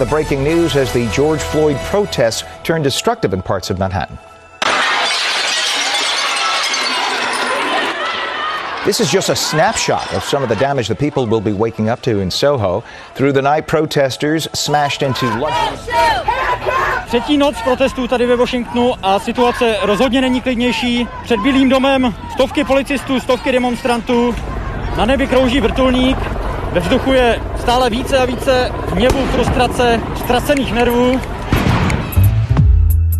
The breaking news as the George Floyd protests turn destructive in parts of Manhattan. This is just a snapshot of some of the damage the people will be waking up to in Soho. Through the night, protesters smashed into luxury. Třetí noc protestů tady ve Washingtonu a situace rozhodně není klidnější. Před Bílým domem stovky policistů, stovky demonstrantů. Na nebi krouží vrtulník. Ve vzduchu je stále více a více hněvu, frustrace, ztracených nervů.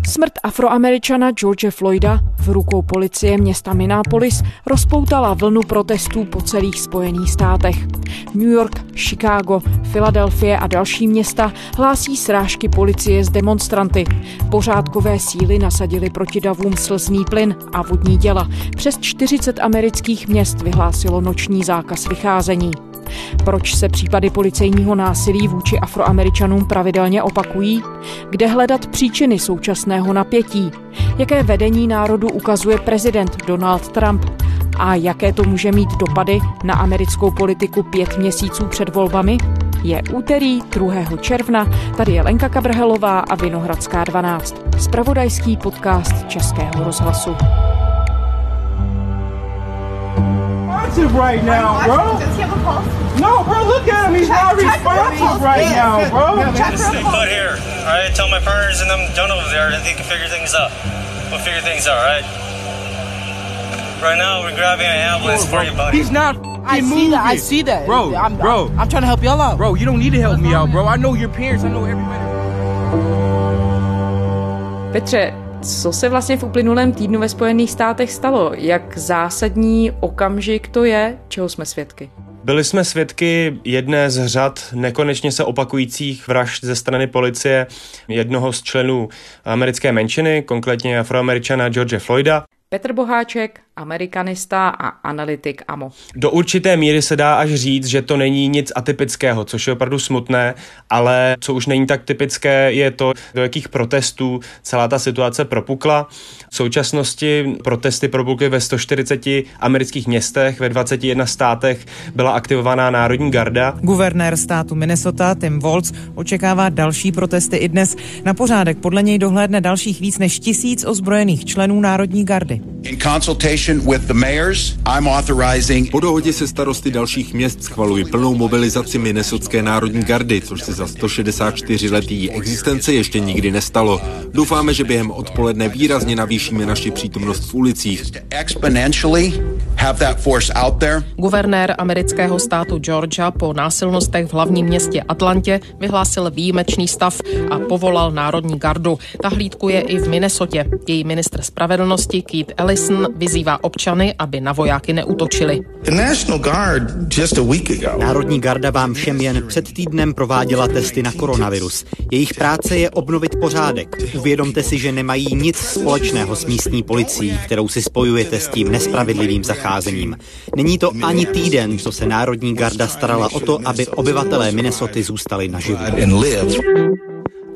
Smrt afroameričana George Floyda v rukou policie města Minneapolis rozpoutala vlnu protestů po celých Spojených státech. New York, Chicago, Filadelfie a další města hlásí srážky policie z demonstranty. Pořádkové síly nasadili proti davům slzný plyn a vodní děla. Přes 40 amerických měst vyhlásilo noční zákaz vycházení. Proč se případy policejního násilí vůči afroameričanům pravidelně opakují? Kde hledat příčiny současného napětí? Jaké vedení národu ukazuje prezident Donald Trump? A jaké to může mít dopady na americkou politiku pět měsíců před volbami? Je úterý 2. června, tady je Lenka Kabrhelová a Vinohradská 12. Spravodajský podcast Českého rozhlasu. Responsive right now, bro. Does he have a pulse? No, bro, look at him. He's check, not responsive right yeah, now, bro. Check this put here. All right, tell my partners and them done over there that they can figure things out. We'll figure things out, right? Right now, we're grabbing an ambulance for you, buddy. He's not. I see moving. that. I see that, bro. I'm, bro, I'm, I'm, trying to help y'all out, bro. You don't need to help me out, bro. I know your parents. I know everybody. Petře, Co se vlastně v uplynulém týdnu ve Spojených státech stalo? Jak zásadní okamžik to je? Čeho jsme svědky? Byli jsme svědky jedné z řad nekonečně se opakujících vražd ze strany policie jednoho z členů americké menšiny, konkrétně afroameričana George Floyda. Petr Boháček, amerikanista a analytik AMO. Do určité míry se dá až říct, že to není nic atypického, což je opravdu smutné, ale co už není tak typické, je to, do jakých protestů celá ta situace propukla. V současnosti protesty propukly ve 140 amerických městech, ve 21 státech byla aktivovaná Národní garda. Guvernér státu Minnesota Tim Walz očekává další protesty i dnes. Na pořádek podle něj dohlédne dalších víc než tisíc ozbrojených členů Národní gardy. In consultation Po dohodě se starosty dalších měst schvalují plnou mobilizaci Minnesotské národní gardy, což se za 164 let její existence ještě nikdy nestalo. Doufáme, že během odpoledne výrazně navýšíme naši přítomnost v ulicích. Guvernér amerického státu Georgia po násilnostech v hlavním městě Atlantě vyhlásil výjimečný stav a povolal národní gardu. Ta hlídku je i v Minnesotě. Její ministr spravedlnosti Keith Ellison vyzývá občany, aby na vojáky neutočili. Národní garda vám všem jen před týdnem prováděla testy na koronavirus. Jejich práce je obnovit pořádek. Uvědomte si, že nemají nic společného s místní policií, kterou si spojujete s tím nespravedlivým zacházením. Není to ani týden, co se Národní garda starala o to, aby obyvatelé Minnesota zůstali naživu.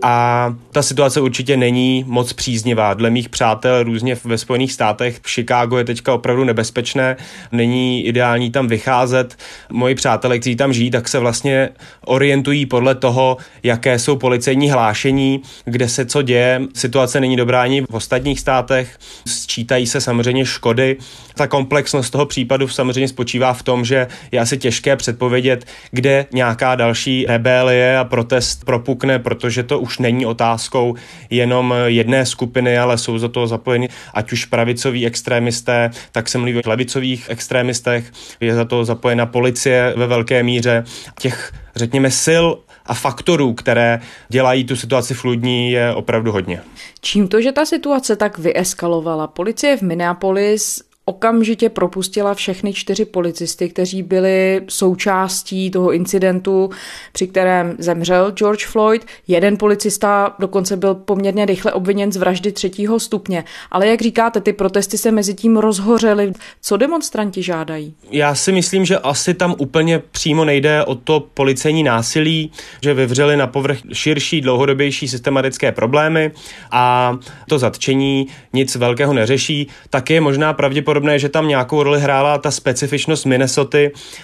A ta situace určitě není moc příznivá. Dle mých přátel různě ve Spojených státech, v Chicago je teďka opravdu nebezpečné, není ideální tam vycházet. Moji přátelé, kteří tam žijí, tak se vlastně orientují podle toho, jaké jsou policejní hlášení, kde se co děje. Situace není dobrá ani v ostatních státech, sčítají se samozřejmě škody. Ta komplexnost toho případu samozřejmě spočívá v tom, že je asi těžké předpovědět, kde nějaká další rebelie a protest propukne, protože to už není otázkou jenom jedné skupiny, ale jsou za to zapojeni ať už pravicoví extrémisté, tak se mluví o levicových extrémistech, je za to zapojena policie ve velké míře. Těch, řekněme, sil a faktorů, které dělají tu situaci fludní, je opravdu hodně. Čím to, že ta situace tak vyeskalovala? Policie v Minneapolis okamžitě propustila všechny čtyři policisty, kteří byli součástí toho incidentu, při kterém zemřel George Floyd. Jeden policista dokonce byl poměrně rychle obviněn z vraždy třetího stupně. Ale jak říkáte, ty protesty se mezi tím rozhořely. Co demonstranti žádají? Já si myslím, že asi tam úplně přímo nejde o to policejní násilí, že vyvřeli na povrch širší, dlouhodobější systematické problémy a to zatčení nic velkého neřeší. Tak je možná pravděpodobně pravděpodobné, že tam nějakou roli hrála ta specifičnost Minnesota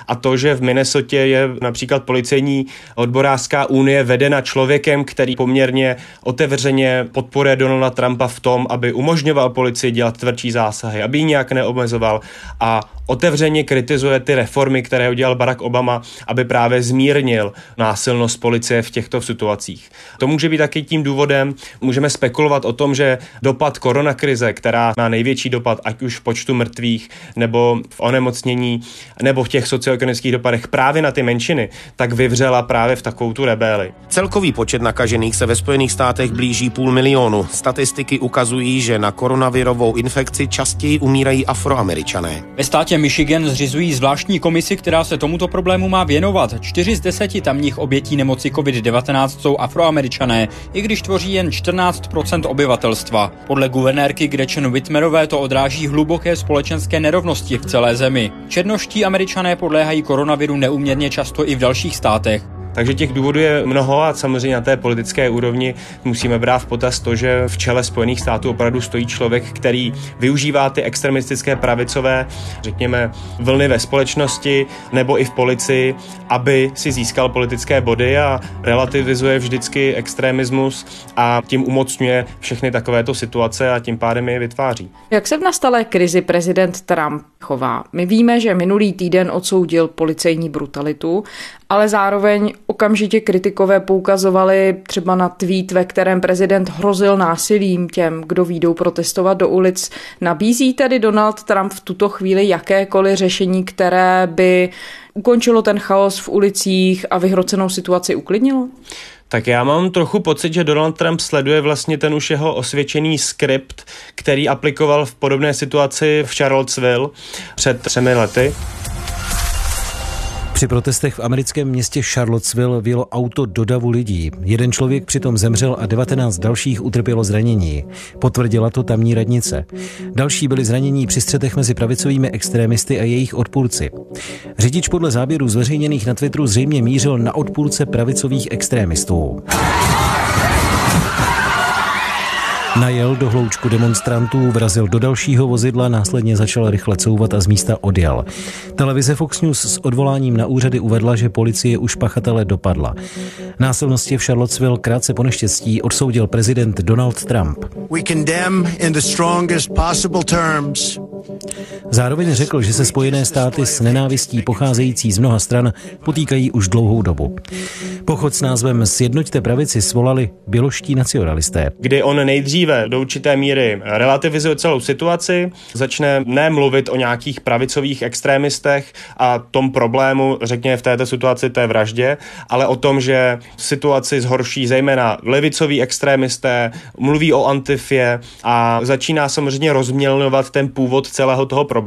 a to, že v Minnesotě je například policejní odborářská unie vedena člověkem, který poměrně otevřeně podporuje Donalda Trumpa v tom, aby umožňoval policii dělat tvrdší zásahy, aby ji nějak neomezoval a otevřeně kritizuje ty reformy, které udělal Barack Obama, aby právě zmírnil násilnost policie v těchto situacích. To může být taky tím důvodem, můžeme spekulovat o tom, že dopad koronakrize, která má největší dopad ať už v počtu mrtvých, nebo v onemocnění, nebo v těch socioekonomických dopadech právě na ty menšiny, tak vyvřela právě v takovou tu rebeli. Celkový počet nakažených se ve Spojených státech blíží půl milionu. Statistiky ukazují, že na koronavirovou infekci častěji umírají afroameričané. Ve státě Michigan zřizují zvláštní komisi, která se tomuto problému má věnovat. Čtyři z deseti tamních obětí nemoci COVID-19 jsou afroameričané, i když tvoří jen 14% obyvatelstva. Podle guvernérky Gretchen Whitmerové to odráží hluboké společenské nerovnosti v celé zemi. Černoští američané podléhají koronaviru neuměrně často i v dalších státech. Takže těch důvodů je mnoho a samozřejmě na té politické úrovni musíme brát v potaz to, že v čele Spojených států opravdu stojí člověk, který využívá ty extremistické pravicové, řekněme, vlny ve společnosti nebo i v policii, aby si získal politické body a relativizuje vždycky extremismus a tím umocňuje všechny takovéto situace a tím pádem je vytváří. Jak se v nastalé krizi prezident Trump chová? My víme, že minulý týden odsoudil policejní brutalitu, ale zároveň okamžitě kritikové poukazovali třeba na tweet, ve kterém prezident hrozil násilím těm, kdo výjdou protestovat do ulic. Nabízí tedy Donald Trump v tuto chvíli jakékoliv řešení, které by ukončilo ten chaos v ulicích a vyhrocenou situaci uklidnilo? Tak já mám trochu pocit, že Donald Trump sleduje vlastně ten už jeho osvědčený skript, který aplikoval v podobné situaci v Charlottesville před třemi lety. Při protestech v americkém městě Charlottesville vyjelo auto do davu lidí. Jeden člověk přitom zemřel a 19 dalších utrpělo zranění. Potvrdila to tamní radnice. Další byli zranění při střetech mezi pravicovými extrémisty a jejich odpůrci. Řidič podle záběrů zveřejněných na Twitteru zřejmě mířil na odpůrce pravicových extrémistů. Najel do hloučku demonstrantů, vrazil do dalšího vozidla, následně začal rychle couvat a z místa odjel. Televize Fox News s odvoláním na úřady uvedla, že policie už pachatele dopadla. Násilnosti v Charlottesville krátce po neštěstí odsoudil prezident Donald Trump. We condemn in the strongest possible terms Zároveň řekl, že se Spojené státy s nenávistí pocházející z mnoha stran potýkají už dlouhou dobu. Pochod s názvem Sjednoťte pravici svolali běloští nacionalisté. Kdy on nejdříve do určité míry relativizuje celou situaci, začne nemluvit o nějakých pravicových extrémistech a tom problému, řekněme v této situaci té vraždě, ale o tom, že situaci zhorší zejména levicoví extrémisté, mluví o antifě a začíná samozřejmě rozmělňovat ten původ celého toho problému.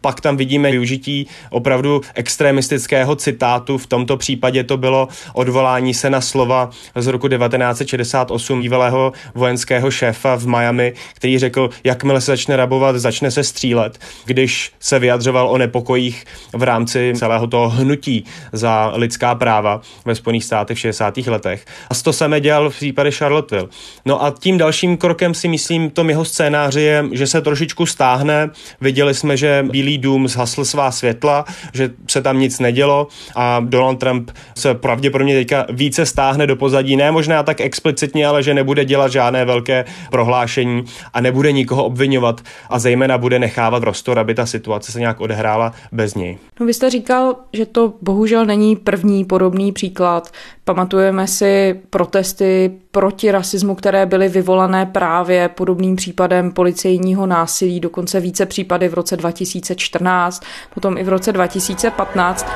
Pak tam vidíme využití opravdu extremistického citátu, v tomto případě to bylo odvolání se na slova z roku 1968 bývalého vojenského šéfa v Miami, který řekl, jakmile se začne rabovat, začne se střílet, když se vyjadřoval o nepokojích v rámci celého toho hnutí za lidská práva ve Spojených státech v 60. letech. A to samé dělal v případě Charlottesville. No a tím dalším krokem si myslím, tom jeho scénáři je, že se trošičku stáhne. Viděli jsme, že Bílý dům zhasl svá světla, že se tam nic nedělo a Donald Trump se pravděpodobně teďka více stáhne do pozadí, ne možná tak explicitně, ale že nebude dělat žádné velké prohlášení a nebude nikoho obvinovat a zejména bude nechávat prostor, aby ta situace se nějak odehrála bez něj. No vy jste říkal, že to bohužel není první podobný příklad. Pamatujeme si protesty proti rasismu, které byly vyvolané právě podobným případem policejního násilí, dokonce více případy v roce 2014, potom i v roce 2015.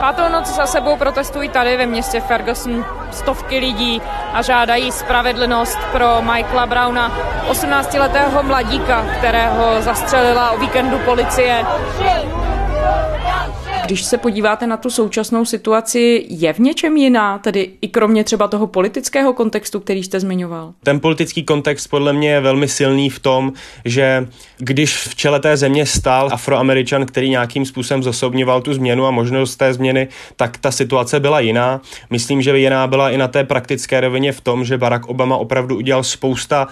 Pátou noc za sebou protestují tady ve městě Ferguson stovky lidí a žádají spravedlnost pro Michaela Browna, 18-letého mladíka, kterého zastřelila o víkendu policie. Když se podíváte na tu současnou situaci, je v něčem jiná, tedy i kromě třeba toho politického kontextu, který jste zmiňoval? Ten politický kontext podle mě je velmi silný v tom, že když v čele té země stál afroameričan, který nějakým způsobem zosobňoval tu změnu a možnost té změny, tak ta situace byla jiná. Myslím, že jiná byla i na té praktické rovině v tom, že Barack Obama opravdu udělal spousta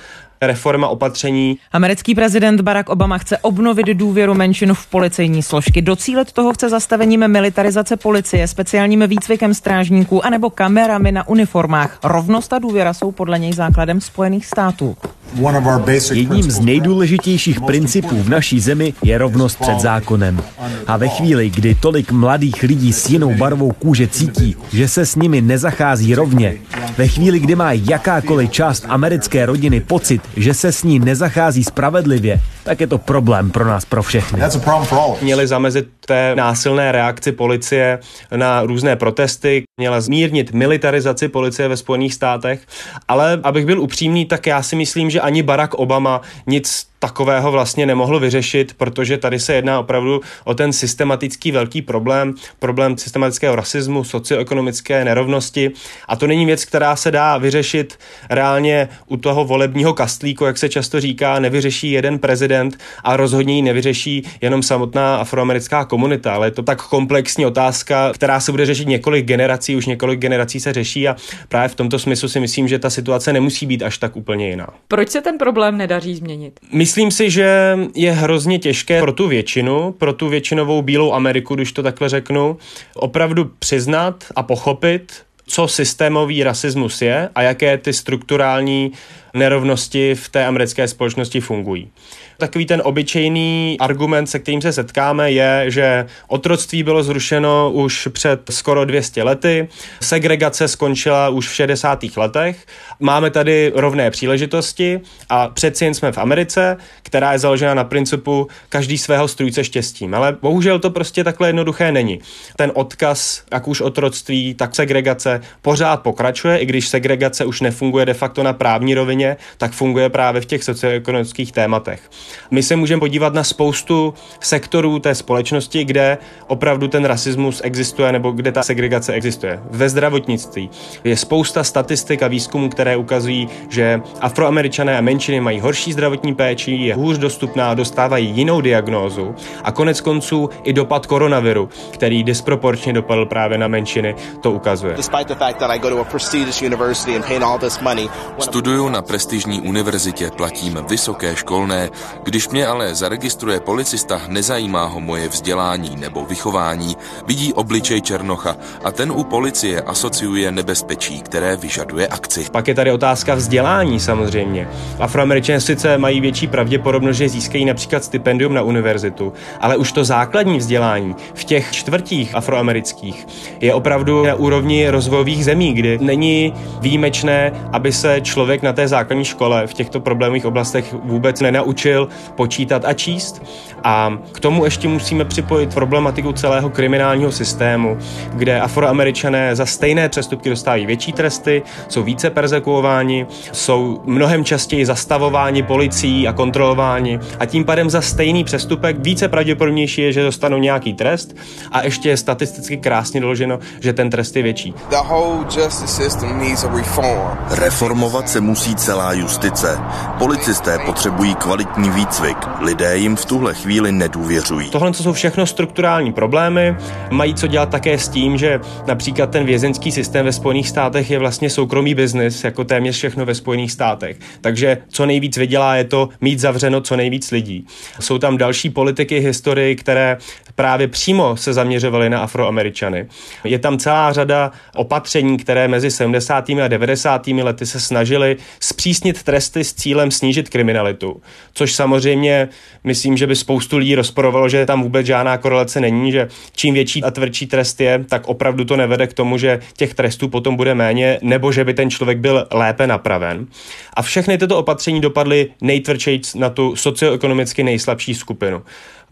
reforma opatření. Americký prezident Barack Obama chce obnovit důvěru menšin v policejní složky. Docílet toho chce zastavením militarizace policie, speciálním výcvikem strážníků anebo kamerami na uniformách. Rovnost a důvěra jsou podle něj základem Spojených států. Jedním z nejdůležitějších principů v naší zemi je rovnost před zákonem. A ve chvíli, kdy tolik mladých lidí s jinou barvou kůže cítí, že se s nimi nezachází rovně, ve chvíli, kdy má jakákoliv část americké rodiny pocit, že se s ní nezachází spravedlivě, tak je to problém pro nás, pro všechny. Měli zamezit té násilné reakci policie na různé protesty, měla zmírnit militarizaci policie ve Spojených státech, ale abych byl upřímný, tak já si myslím, že ani Barack Obama nic takového vlastně nemohl vyřešit, protože tady se jedná opravdu o ten systematický velký problém, problém systematického rasismu, socioekonomické nerovnosti a to není věc, která se dá vyřešit reálně u toho volebního kastlíku, jak se často říká, nevyřeší jeden prezident a rozhodně ji nevyřeší jenom samotná afroamerická komunita, ale je to tak komplexní otázka, která se bude řešit několik generací, už několik generací se řeší a právě v tomto smyslu si myslím, že ta situace nemusí být až tak úplně jiná. Proč se ten problém nedaří změnit? Myslím si, že je hrozně těžké pro tu většinu, pro tu většinovou bílou Ameriku, když to takhle řeknu, opravdu přiznat a pochopit, co systémový rasismus je a jaké ty strukturální nerovnosti v té americké společnosti fungují. Takový ten obyčejný argument, se kterým se setkáme, je, že otroctví bylo zrušeno už před skoro 200 lety, segregace skončila už v 60. letech, máme tady rovné příležitosti a přeci jen jsme v Americe, která je založena na principu každý svého strůjce štěstím. Ale bohužel to prostě takhle jednoduché není. Ten odkaz, jak už otroctví, tak segregace pořád pokračuje, i když segregace už nefunguje de facto na právní rovině, tak funguje právě v těch socioekonomických tématech. My se můžeme podívat na spoustu sektorů té společnosti, kde opravdu ten rasismus existuje nebo kde ta segregace existuje. Ve zdravotnictví je spousta statistik a výzkumů, které ukazují, že afroameričané a menšiny mají horší zdravotní péči, je hůř dostupná, dostávají jinou diagnózu a konec konců i dopad koronaviru, který disproporčně dopadl právě na menšiny, to ukazuje. Studuju na prestižní univerzitě, platím vysoké školné, když mě ale zaregistruje policista, nezajímá ho moje vzdělání nebo vychování, vidí obličej Černocha a ten u policie asociuje nebezpečí, které vyžaduje akci. Pak je tady otázka vzdělání samozřejmě. Afroameričané sice mají větší pravděpodobnost, že získají například stipendium na univerzitu, ale už to základní vzdělání v těch čtvrtích afroamerických je opravdu na úrovni rozvojových zemí, kdy není výjimečné, aby se člověk na té základní škole v těchto problémových oblastech vůbec nenaučil počítat a číst. A k tomu ještě musíme připojit problematiku celého kriminálního systému, kde afroameričané za stejné přestupky dostávají větší tresty, jsou více persekuováni, jsou mnohem častěji zastavováni policií a kontrolováni a tím pádem za stejný přestupek více pravděpodobnější je, že dostanou nějaký trest a ještě je statisticky krásně doloženo, že ten trest je větší. Reformovat se musí celá justice. Policisté potřebují kvalitní výcvik. Lidé jim v tuhle chvíli nedůvěřují. Tohle jsou všechno strukturální problémy. Mají co dělat také s tím, že například ten vězenský systém ve Spojených státech je vlastně soukromý biznis, jako téměř všechno ve Spojených státech. Takže co nejvíc vydělá je to mít zavřeno co nejvíc lidí. Jsou tam další politiky historii, které právě přímo se zaměřovaly na afroameričany. Je tam celá řada opatření, které mezi 70. a 90. lety se snažily zpřísnit tresty s cílem snížit kriminalitu. Což samozřejmě myslím, že by spoustu lidí rozporovalo, že tam vůbec žádná korelace není, že čím větší a tvrdší trest je, tak opravdu to nevede k tomu, že těch trestů potom bude méně, nebo že by ten člověk byl lépe napraven. A všechny tyto opatření dopadly nejtvrdšeji na tu socioekonomicky nejslabší skupinu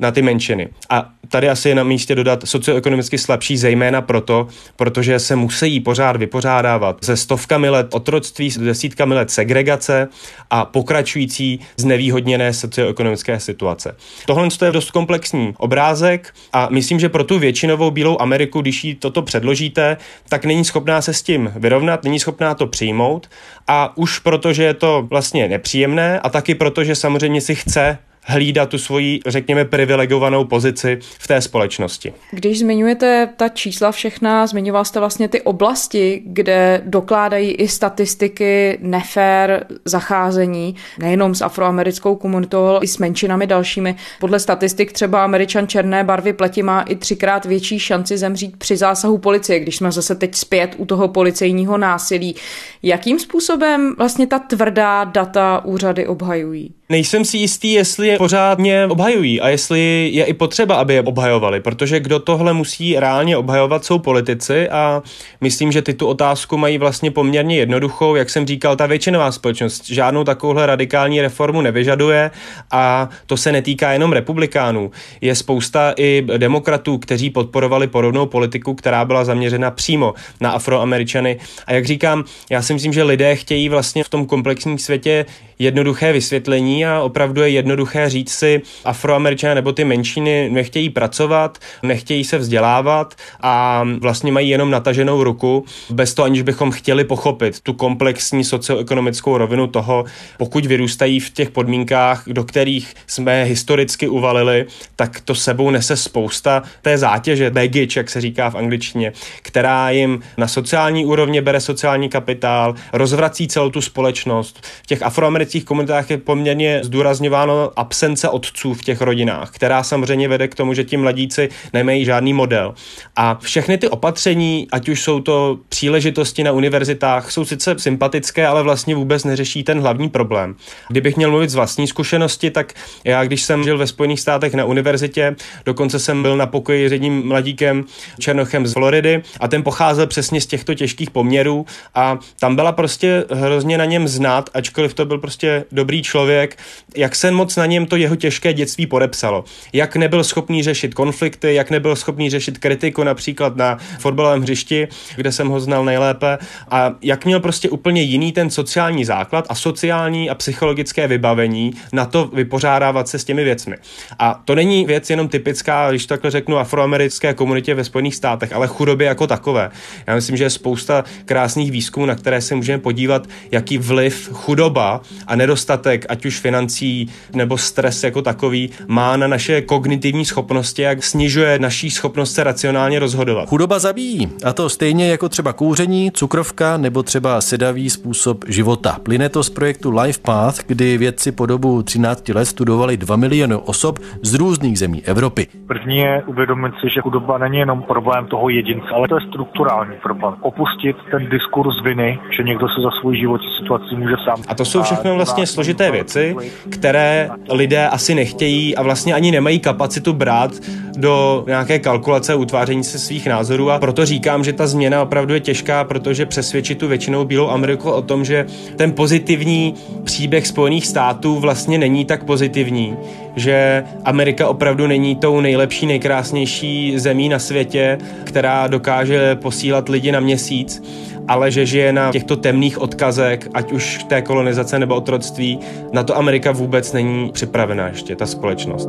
na ty menšiny. A tady asi je na místě dodat socioekonomicky slabší, zejména proto, protože se musí pořád vypořádávat se stovkami let otroctví, s desítkami let segregace a pokračující znevýhodněné socioekonomické situace. Tohle je dost komplexní obrázek a myslím, že pro tu většinovou bílou Ameriku, když jí toto předložíte, tak není schopná se s tím vyrovnat, není schopná to přijmout a už protože je to vlastně nepříjemné a taky proto, že samozřejmě si chce hlídat tu svoji, řekněme, privilegovanou pozici v té společnosti. Když zmiňujete ta čísla všechna, zmiňoval jste vlastně ty oblasti, kde dokládají i statistiky nefér zacházení, nejenom s afroamerickou komunitou, ale i s menšinami dalšími. Podle statistik třeba američan černé barvy pleti má i třikrát větší šanci zemřít při zásahu policie, když jsme zase teď zpět u toho policejního násilí. Jakým způsobem vlastně ta tvrdá data úřady obhajují? Nejsem si jistý, jestli je pořádně obhajují a jestli je i potřeba, aby je obhajovali, protože kdo tohle musí reálně obhajovat, jsou politici a myslím, že ty tu otázku mají vlastně poměrně jednoduchou. Jak jsem říkal, ta většinová společnost žádnou takovouhle radikální reformu nevyžaduje a to se netýká jenom republikánů. Je spousta i demokratů, kteří podporovali podobnou politiku, která byla zaměřena přímo na afroameričany. A jak říkám, já si myslím, že lidé chtějí vlastně v tom komplexním světě jednoduché vysvětlení a opravdu je jednoduché říct si, afroameričané nebo ty menšiny nechtějí pracovat, nechtějí se vzdělávat a vlastně mají jenom nataženou ruku, bez toho aniž bychom chtěli pochopit tu komplexní socioekonomickou rovinu toho, pokud vyrůstají v těch podmínkách, do kterých jsme historicky uvalili, tak to sebou nese spousta té zátěže, baggage, jak se říká v angličtině, která jim na sociální úrovně bere sociální kapitál, rozvrací celou tu společnost. V těch afroamerických komunitách je poměrně zdůrazňováno absence otců v těch rodinách, která samozřejmě vede k tomu, že ti mladíci nemají žádný model. A všechny ty opatření, ať už jsou to příležitosti na univerzitách, jsou sice sympatické, ale vlastně vůbec neřeší ten hlavní problém. Kdybych měl mluvit z vlastní zkušenosti, tak já, když jsem žil ve Spojených státech na univerzitě, dokonce jsem byl na pokoji s jedním mladíkem Černochem z Floridy a ten pocházel přesně z těchto těžkých poměrů a tam byla prostě hrozně na něm znát, ačkoliv to byl prostě dobrý člověk, jak se moc na něm to jeho těžké dětství podepsalo. Jak nebyl schopný řešit konflikty, jak nebyl schopný řešit kritiku například na fotbalovém hřišti, kde jsem ho znal nejlépe a jak měl prostě úplně jiný ten sociální základ a sociální a psychologické vybavení na to vypořádávat se s těmi věcmi. A to není věc jenom typická, když takhle řeknu, afroamerické komunitě ve Spojených státech, ale chudobě jako takové. Já myslím, že je spousta krásných výzkumů, na které se můžeme podívat, jaký vliv chudoba a nedostatek, ať už financí nebo stres jako takový, má na naše kognitivní schopnosti, jak snižuje naší schopnost se racionálně rozhodovat. Chudoba zabíjí, a to stejně jako třeba kouření, cukrovka nebo třeba sedavý způsob života. Plyne to z projektu Life Path, kdy vědci po dobu 13 let studovali 2 miliony osob z různých zemí Evropy. První je uvědomit si, že chudoba není jenom problém toho jedince, ale to je strukturální problém. Opustit ten diskurs viny, že někdo se za svůj život situaci může sám. A to jsou všechno vlastně složité věci, které lidé asi nechtějí a vlastně ani nemají kapacitu brát do nějaké kalkulace utváření se svých názorů. A proto říkám, že ta změna opravdu je těžká, protože přesvědčit tu většinou Bílou Ameriku o tom, že ten pozitivní příběh Spojených států vlastně není tak pozitivní, že Amerika opravdu není tou nejlepší, nejkrásnější zemí na světě, která dokáže posílat lidi na měsíc, ale že žije na těchto temných odkazech, ať už té kolonizace nebo otroctví, na to Amerika vůbec není připravená ještě, ta společnost.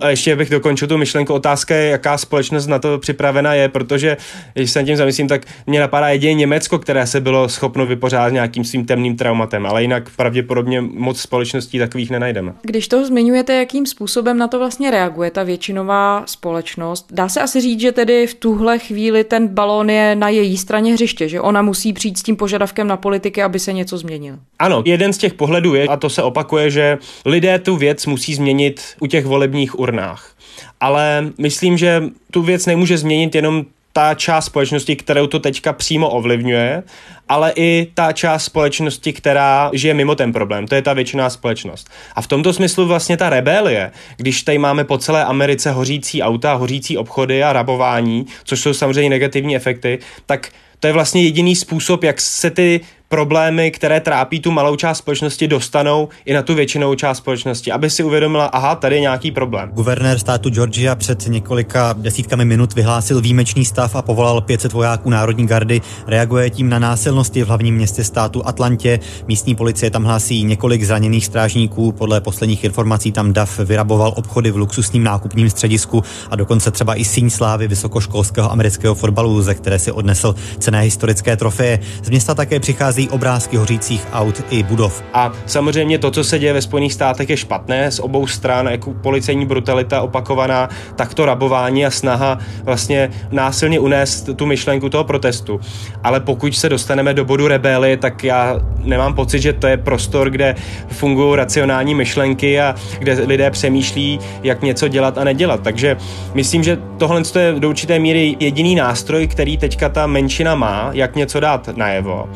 A ještě bych dokončil tu myšlenku. Otázka je, jaká společnost na to připravena je, protože když se nad tím zamyslím, tak mě napadá jedině Německo, které se bylo schopno vypořádat nějakým svým temným traumatem, ale jinak pravděpodobně moc společností takových nenajdeme. Když to zmiňujete, jakým způsobem na to vlastně reaguje ta většinová společnost, dá se asi říct, že tedy v tuhle chvíli ten balón je na její straně hřiště, že ona musí přijít s tím požadavkem na politiky, aby se něco změnilo. Ano, jeden z těch pohledů je, a to se opakuje, že lidé tu věc musí změnit u těch volebních urnách. Ale myslím, že tu věc nemůže změnit jenom ta část společnosti, kterou to teďka přímo ovlivňuje, ale i ta část společnosti, která žije mimo ten problém. To je ta většiná společnost. A v tomto smyslu vlastně ta rebelie, když tady máme po celé Americe hořící auta, hořící obchody a rabování, což jsou samozřejmě negativní efekty, tak to je vlastně jediný způsob, jak se ty problémy, které trápí tu malou část společnosti, dostanou i na tu většinou část společnosti, aby si uvědomila, aha, tady je nějaký problém. Guvernér státu Georgia před několika desítkami minut vyhlásil výjimečný stav a povolal 500 vojáků Národní gardy. Reaguje tím na násilnosti v hlavním městě státu Atlantě. Místní policie tam hlásí několik zraněných strážníků. Podle posledních informací tam DAF vyraboval obchody v luxusním nákupním středisku a dokonce třeba i síň slávy vysokoškolského amerického fotbalu, ze které si odnesl cené historické trofeje. Z města také přichází procházejí obrázky hořících aut i budov. A samozřejmě to, co se děje ve Spojených státech, je špatné z obou stran, jako policejní brutalita opakovaná, tak to rabování a snaha vlastně násilně unést tu myšlenku toho protestu. Ale pokud se dostaneme do bodu rebely, tak já nemám pocit, že to je prostor, kde fungují racionální myšlenky a kde lidé přemýšlí, jak něco dělat a nedělat. Takže myslím, že tohle je do určité míry jediný nástroj, který teďka ta menšina má, jak něco dát najevo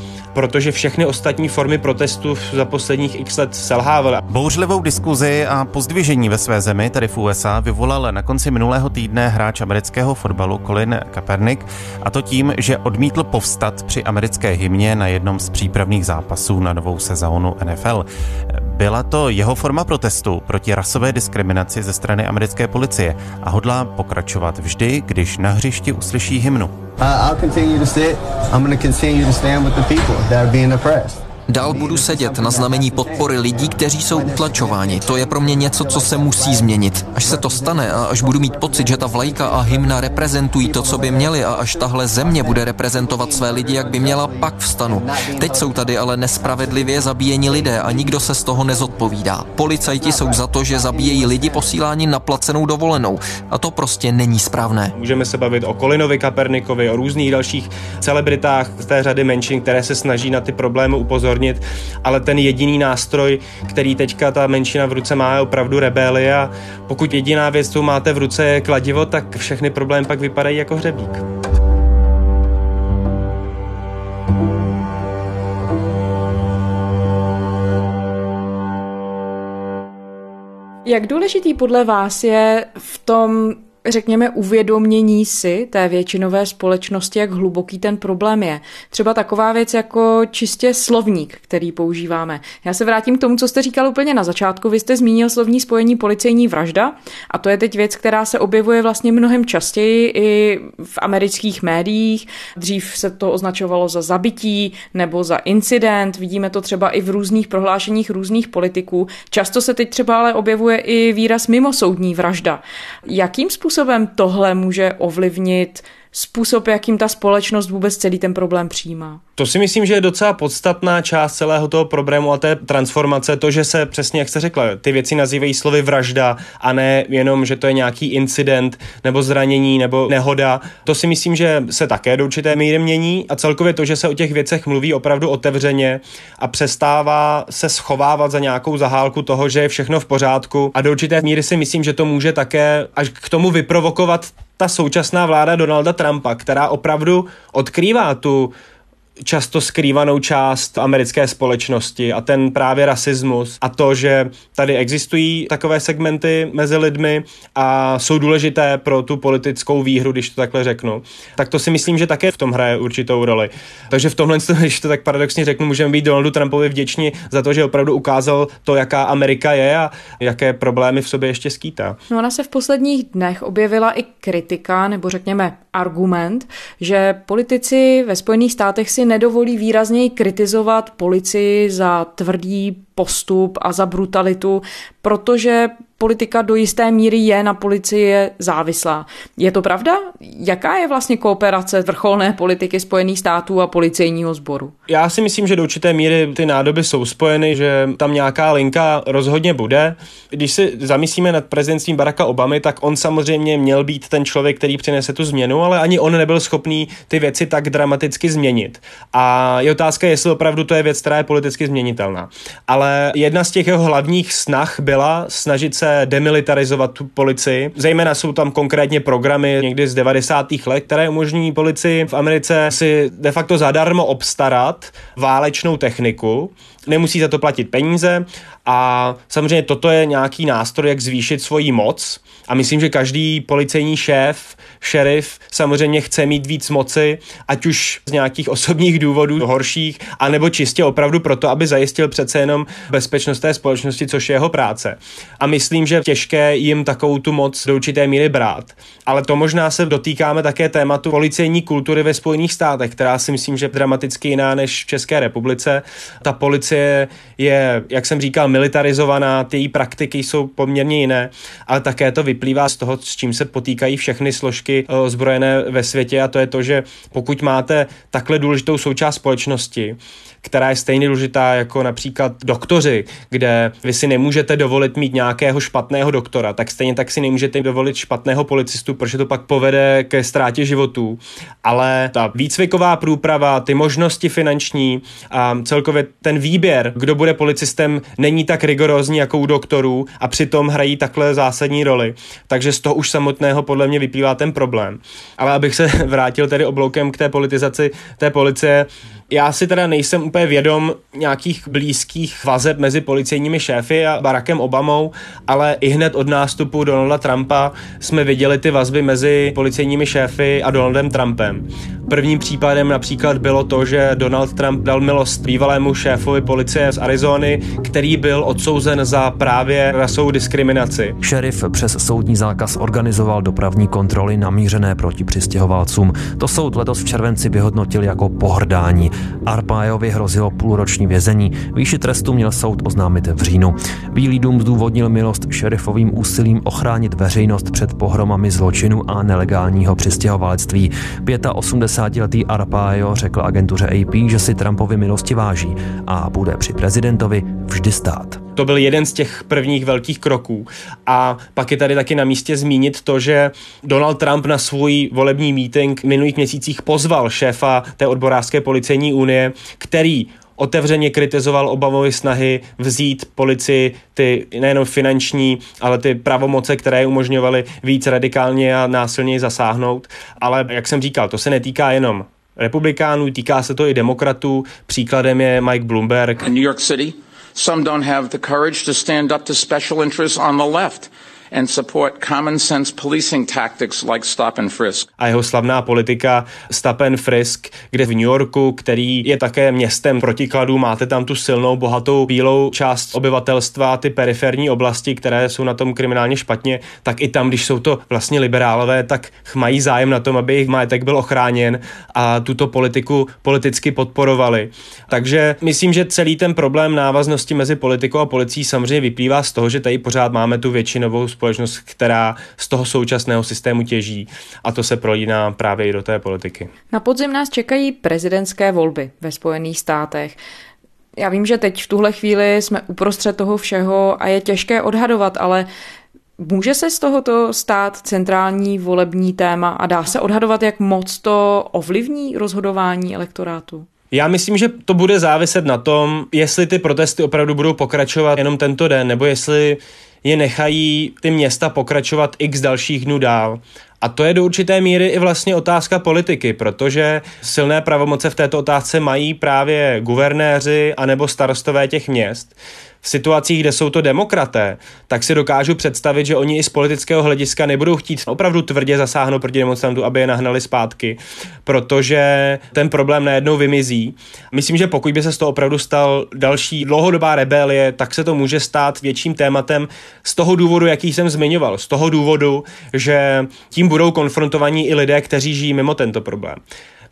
protože všechny ostatní formy protestu za posledních x let selhávaly. Bouřlivou diskuzi a pozdvižení ve své zemi, tedy v USA, vyvolal na konci minulého týdne hráč amerického fotbalu Colin Kaepernick a to tím, že odmítl povstat při americké hymně na jednom z přípravných zápasů na novou sezónu NFL. Byla to jeho forma protestu proti rasové diskriminaci ze strany americké policie a hodlá pokračovat vždy, když na hřišti uslyší hymnu. I'll continue to sit. I'm going to continue to stand with the people that are being oppressed. Dál budu sedět na znamení podpory lidí, kteří jsou utlačováni. To je pro mě něco, co se musí změnit. Až se to stane a až budu mít pocit, že ta vlajka a hymna reprezentují to, co by měli a až tahle země bude reprezentovat své lidi, jak by měla, pak vstanu. Teď jsou tady ale nespravedlivě zabíjeni lidé a nikdo se z toho nezodpovídá. Policajti jsou za to, že zabíjejí lidi posílání na placenou dovolenou a to prostě není správné. Můžeme se bavit o Kolinovi Kapernikovi, o různých dalších celebritách z té řady menšin, které se snaží na ty problémy upozornit upozornit, ale ten jediný nástroj, který teďka ta menšina v ruce má, je opravdu rebelie a pokud jediná věc, co máte v ruce, je kladivo, tak všechny problémy pak vypadají jako hřebík. Jak důležitý podle vás je v tom řekněme, uvědomění si té většinové společnosti, jak hluboký ten problém je. Třeba taková věc jako čistě slovník, který používáme. Já se vrátím k tomu, co jste říkal úplně na začátku. Vy jste zmínil slovní spojení policejní vražda a to je teď věc, která se objevuje vlastně mnohem častěji i v amerických médiích. Dřív se to označovalo za zabití nebo za incident. Vidíme to třeba i v různých prohlášeních různých politiků. Často se teď třeba ale objevuje i výraz mimosoudní vražda. Jakým způsobem způsobem tohle může ovlivnit způsob, jakým ta společnost vůbec celý ten problém přijímá. To si myslím, že je docela podstatná část celého toho problému a té transformace, to, že se přesně, jak jste řekla, ty věci nazývají slovy vražda a ne jenom, že to je nějaký incident nebo zranění nebo nehoda. To si myslím, že se také do určité míry mění a celkově to, že se o těch věcech mluví opravdu otevřeně a přestává se schovávat za nějakou zahálku toho, že je všechno v pořádku a do určité míry si myslím, že to může také až k tomu vyprovokovat ta současná vláda Donalda Trumpa, která opravdu odkrývá tu často skrývanou část americké společnosti a ten právě rasismus a to, že tady existují takové segmenty mezi lidmi a jsou důležité pro tu politickou výhru, když to takhle řeknu, tak to si myslím, že také v tom hraje určitou roli. Takže v tomhle, když to tak paradoxně řeknu, můžeme být Donaldu Trumpovi vděční za to, že opravdu ukázal to, jaká Amerika je a jaké problémy v sobě ještě skýtá. No ona se v posledních dnech objevila i kritika, nebo řekněme argument, že politici ve Spojených státech si nedovolí výrazněji kritizovat policii za tvrdý postup a za brutalitu, protože politika do jisté míry je na policii závislá. Je to pravda? Jaká je vlastně kooperace vrcholné politiky Spojených států a policejního sboru? Já si myslím, že do určité míry ty nádoby jsou spojeny, že tam nějaká linka rozhodně bude. Když si zamyslíme nad prezidentstvím Baracka Obamy, tak on samozřejmě měl být ten člověk, který přinese tu změnu, ale ani on nebyl schopný ty věci tak dramaticky změnit. A je otázka, jestli opravdu to je věc, která je politicky změnitelná. Ale jedna z těch jeho hlavních snah byla snažit se demilitarizovat tu policii. Zejména jsou tam konkrétně programy někdy z 90. let, které umožní policii v Americe si de facto zadarmo obstarat válečnou techniku. Nemusí za to platit peníze a samozřejmě toto je nějaký nástroj, jak zvýšit svoji moc. A myslím, že každý policejní šéf, šerif samozřejmě chce mít víc moci, ať už z nějakých osobních důvodů horších, anebo čistě opravdu proto, aby zajistil přece jenom bezpečnost té společnosti, což je jeho práce. A myslím, že těžké jim takovou tu moc do určité míry brát. Ale to možná se dotýkáme také tématu policejní kultury ve Spojených státech, která si myslím, že je dramaticky jiná než v České republice. Ta policie je, jak jsem říkal, militarizovaná, ty její praktiky jsou poměrně jiné, ale také to vyplývá z toho, s čím se potýkají všechny složky eh, ozbrojené ve světě a to je to, že pokud máte takhle důležitou součást společnosti, která je stejně důležitá jako například doktoři, kde vy si nemůžete dovolit mít nějakého špatného doktora, tak stejně tak si nemůžete dovolit špatného policistu, protože to pak povede ke ztrátě životů. Ale ta výcviková průprava, ty možnosti finanční a celkově ten výběr, kdo bude policistem, není tak rigorózní jako u doktorů a přitom hrají takhle zásadní roli. Takže z toho už samotného podle mě vyplývá ten problém. Ale abych se vrátil tedy obloukem k té politizaci té policie, já si teda nejsem úplně vědom nějakých blízkých vazeb mezi policejními šéfy a Barackem Obamou, ale i hned od nástupu Donalda Trumpa jsme viděli ty vazby mezi policejními šéfy a Donaldem Trumpem. Prvním případem například bylo to, že Donald Trump dal milost bývalému šéfovi policie z Arizony, který byl odsouzen za právě rasovou diskriminaci. Šerif přes soudní zákaz organizoval dopravní kontroly namířené proti přistěhovalcům. To soud letos v červenci vyhodnotil jako pohrdání. Arpajovi hrozilo půlroční vězení. Výši trestu měl soud oznámit v říjnu. Bílý dům zdůvodnil milost šerifovým úsilím ochránit veřejnost před pohromami zločinu a nelegálního přistěhovalectví. 85-letý Arpaio řekl agentuře AP, že si Trumpovi milosti váží a bude při prezidentovi vždy stát. To byl jeden z těch prvních velkých kroků. A pak je tady taky na místě zmínit to, že Donald Trump na svůj volební meeting v minulých měsících pozval šéfa té odborářské policejní unie, který otevřeně kritizoval Obamovy snahy vzít policii ty nejenom finanční, ale ty pravomoce, které umožňovaly víc radikálně a násilněji zasáhnout. Ale jak jsem říkal, to se netýká jenom republikánů, týká se to i demokratů. Příkladem je Mike Bloomberg. In New York City, some don't have the courage to stand up to special interests on the left and support common sense policing tactics like stop and frisk. A jeho slavná politika stop and frisk, kde v New Yorku, který je také městem protikladů, máte tam tu silnou, bohatou, bílou část obyvatelstva, ty periferní oblasti, které jsou na tom kriminálně špatně, tak i tam, když jsou to vlastně liberálové, tak mají zájem na tom, aby jejich majetek byl ochráněn a tuto politiku politicky podporovali. Takže myslím, že celý ten problém návaznosti mezi politikou a policií samozřejmě vyplývá z toho, že tady pořád máme tu většinovou společnost, která z toho současného systému těží a to se prolíná právě i do té politiky. Na podzim nás čekají prezidentské volby ve Spojených státech. Já vím, že teď v tuhle chvíli jsme uprostřed toho všeho a je těžké odhadovat, ale Může se z tohoto stát centrální volební téma a dá se odhadovat, jak moc to ovlivní rozhodování elektorátu? Já myslím, že to bude záviset na tom, jestli ty protesty opravdu budou pokračovat jenom tento den, nebo jestli je nechají ty města pokračovat x dalších dnů dál. A to je do určité míry i vlastně otázka politiky, protože silné pravomoce v této otázce mají právě guvernéři anebo starostové těch měst v situacích, kde jsou to demokraté, tak si dokážu představit, že oni i z politického hlediska nebudou chtít opravdu tvrdě zasáhnout proti demonstrantům, aby je nahnali zpátky, protože ten problém najednou vymizí. Myslím, že pokud by se z toho opravdu stal další dlouhodobá rebelie, tak se to může stát větším tématem z toho důvodu, jaký jsem zmiňoval. Z toho důvodu, že tím budou konfrontovaní i lidé, kteří žijí mimo tento problém.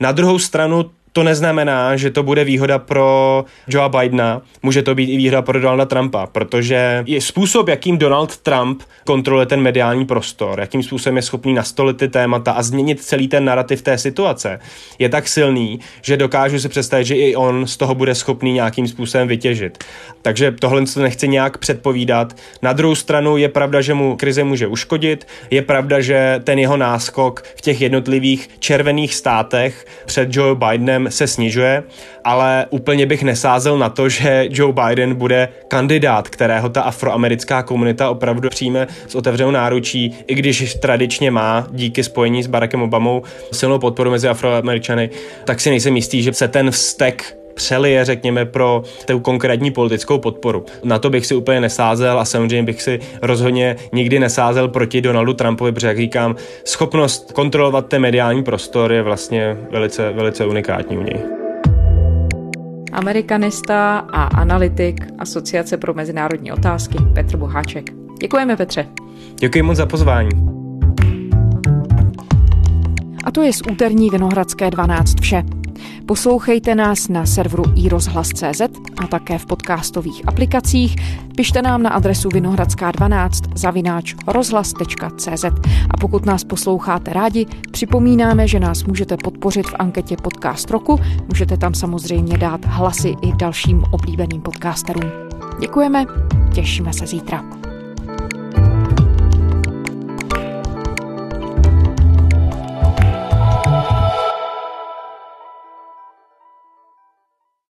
Na druhou stranu to neznamená, že to bude výhoda pro Joea Bidena, může to být i výhoda pro Donalda Trumpa, protože je způsob, jakým Donald Trump kontroluje ten mediální prostor, jakým způsobem je schopný nastolit ty témata a změnit celý ten narrativ té situace, je tak silný, že dokážu si představit, že i on z toho bude schopný nějakým způsobem vytěžit. Takže tohle to nechci nějak předpovídat. Na druhou stranu je pravda, že mu krize může uškodit, je pravda, že ten jeho náskok v těch jednotlivých červených státech před Joe Bidenem Bidenem se snižuje, ale úplně bych nesázel na to, že Joe Biden bude kandidát, kterého ta afroamerická komunita opravdu přijme s otevřenou náručí, i když tradičně má díky spojení s Barackem Obamou silnou podporu mezi afroameričany, tak si nejsem jistý, že se ten vztek přelije, řekněme, pro tu konkrétní politickou podporu. Na to bych si úplně nesázel a samozřejmě bych si rozhodně nikdy nesázel proti Donaldu Trumpovi, protože, jak říkám, schopnost kontrolovat ten mediální prostor je vlastně velice, velice unikátní u něj. Amerikanista a analytik Asociace pro mezinárodní otázky Petr Boháček. Děkujeme, Petře. Děkuji moc za pozvání. A to je z úterní Vinohradské 12 vše. Poslouchejte nás na serveru iRozhlas.cz a také v podcastových aplikacích. Pište nám na adresu vinohradská12 zavináč rozhlas.cz a pokud nás posloucháte rádi, připomínáme, že nás můžete podpořit v anketě Podcast roku. Můžete tam samozřejmě dát hlasy i dalším oblíbeným podcasterům. Děkujeme, těšíme se zítra.